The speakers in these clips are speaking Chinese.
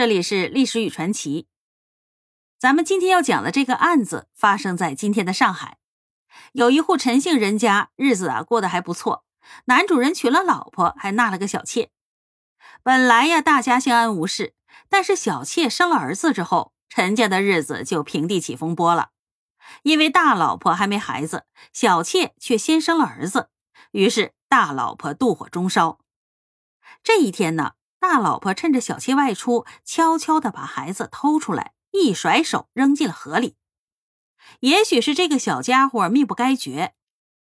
这里是历史与传奇。咱们今天要讲的这个案子发生在今天的上海，有一户陈姓人家，日子啊过得还不错。男主人娶了老婆，还纳了个小妾。本来呀，大家相安无事。但是小妾生了儿子之后，陈家的日子就平地起风波了。因为大老婆还没孩子，小妾却先生了儿子，于是大老婆妒火中烧。这一天呢。大老婆趁着小妾外出，悄悄地把孩子偷出来，一甩手扔进了河里。也许是这个小家伙命不该绝，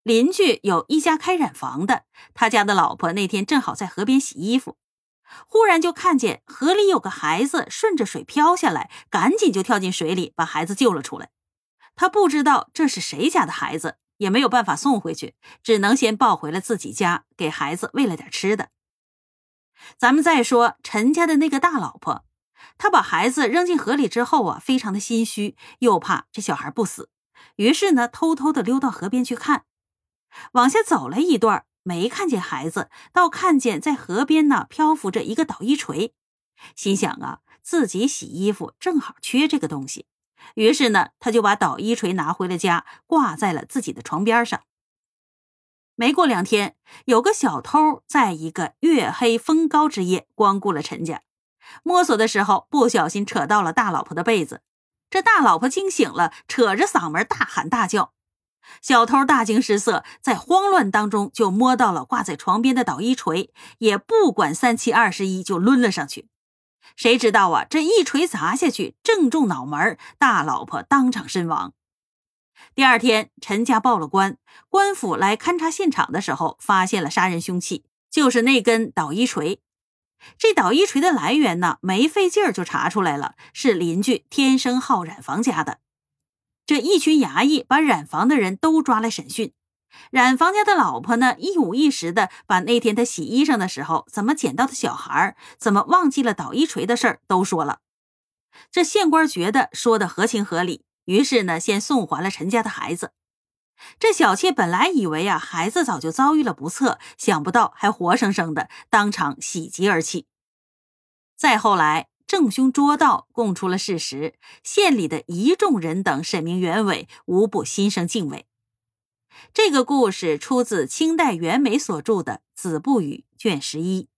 邻居有一家开染房的，他家的老婆那天正好在河边洗衣服，忽然就看见河里有个孩子顺着水漂下来，赶紧就跳进水里把孩子救了出来。他不知道这是谁家的孩子，也没有办法送回去，只能先抱回了自己家，给孩子喂了点吃的。咱们再说陈家的那个大老婆，她把孩子扔进河里之后啊，非常的心虚，又怕这小孩不死，于是呢，偷偷的溜到河边去看。往下走了一段，没看见孩子，倒看见在河边呢漂浮着一个捣衣锤，心想啊，自己洗衣服正好缺这个东西，于是呢，他就把捣衣锤拿回了家，挂在了自己的床边上。没过两天，有个小偷在一个月黑风高之夜光顾了陈家，摸索的时候不小心扯到了大老婆的被子，这大老婆惊醒了，扯着嗓门大喊大叫。小偷大惊失色，在慌乱当中就摸到了挂在床边的捣衣锤，也不管三七二十一就抡了上去。谁知道啊，这一锤砸下去正中脑门，大老婆当场身亡。第二天，陈家报了官，官府来勘察现场的时候，发现了杀人凶器，就是那根捣衣锤。这捣衣锤的来源呢，没费劲儿就查出来了，是邻居天生好染房家的。这一群衙役把染房的人都抓来审讯，染房家的老婆呢，一五一十的把那天他洗衣裳的时候怎么捡到的小孩，怎么忘记了捣衣锤的事儿都说了。这县官觉得说的合情合理。于是呢，先送还了陈家的孩子。这小妾本来以为啊，孩子早就遭遇了不测，想不到还活生生的，当场喜极而泣。再后来，正凶捉到，供出了事实，县里的一众人等审明原委，无不心生敬畏。这个故事出自清代袁枚所著的《子不语》卷十一。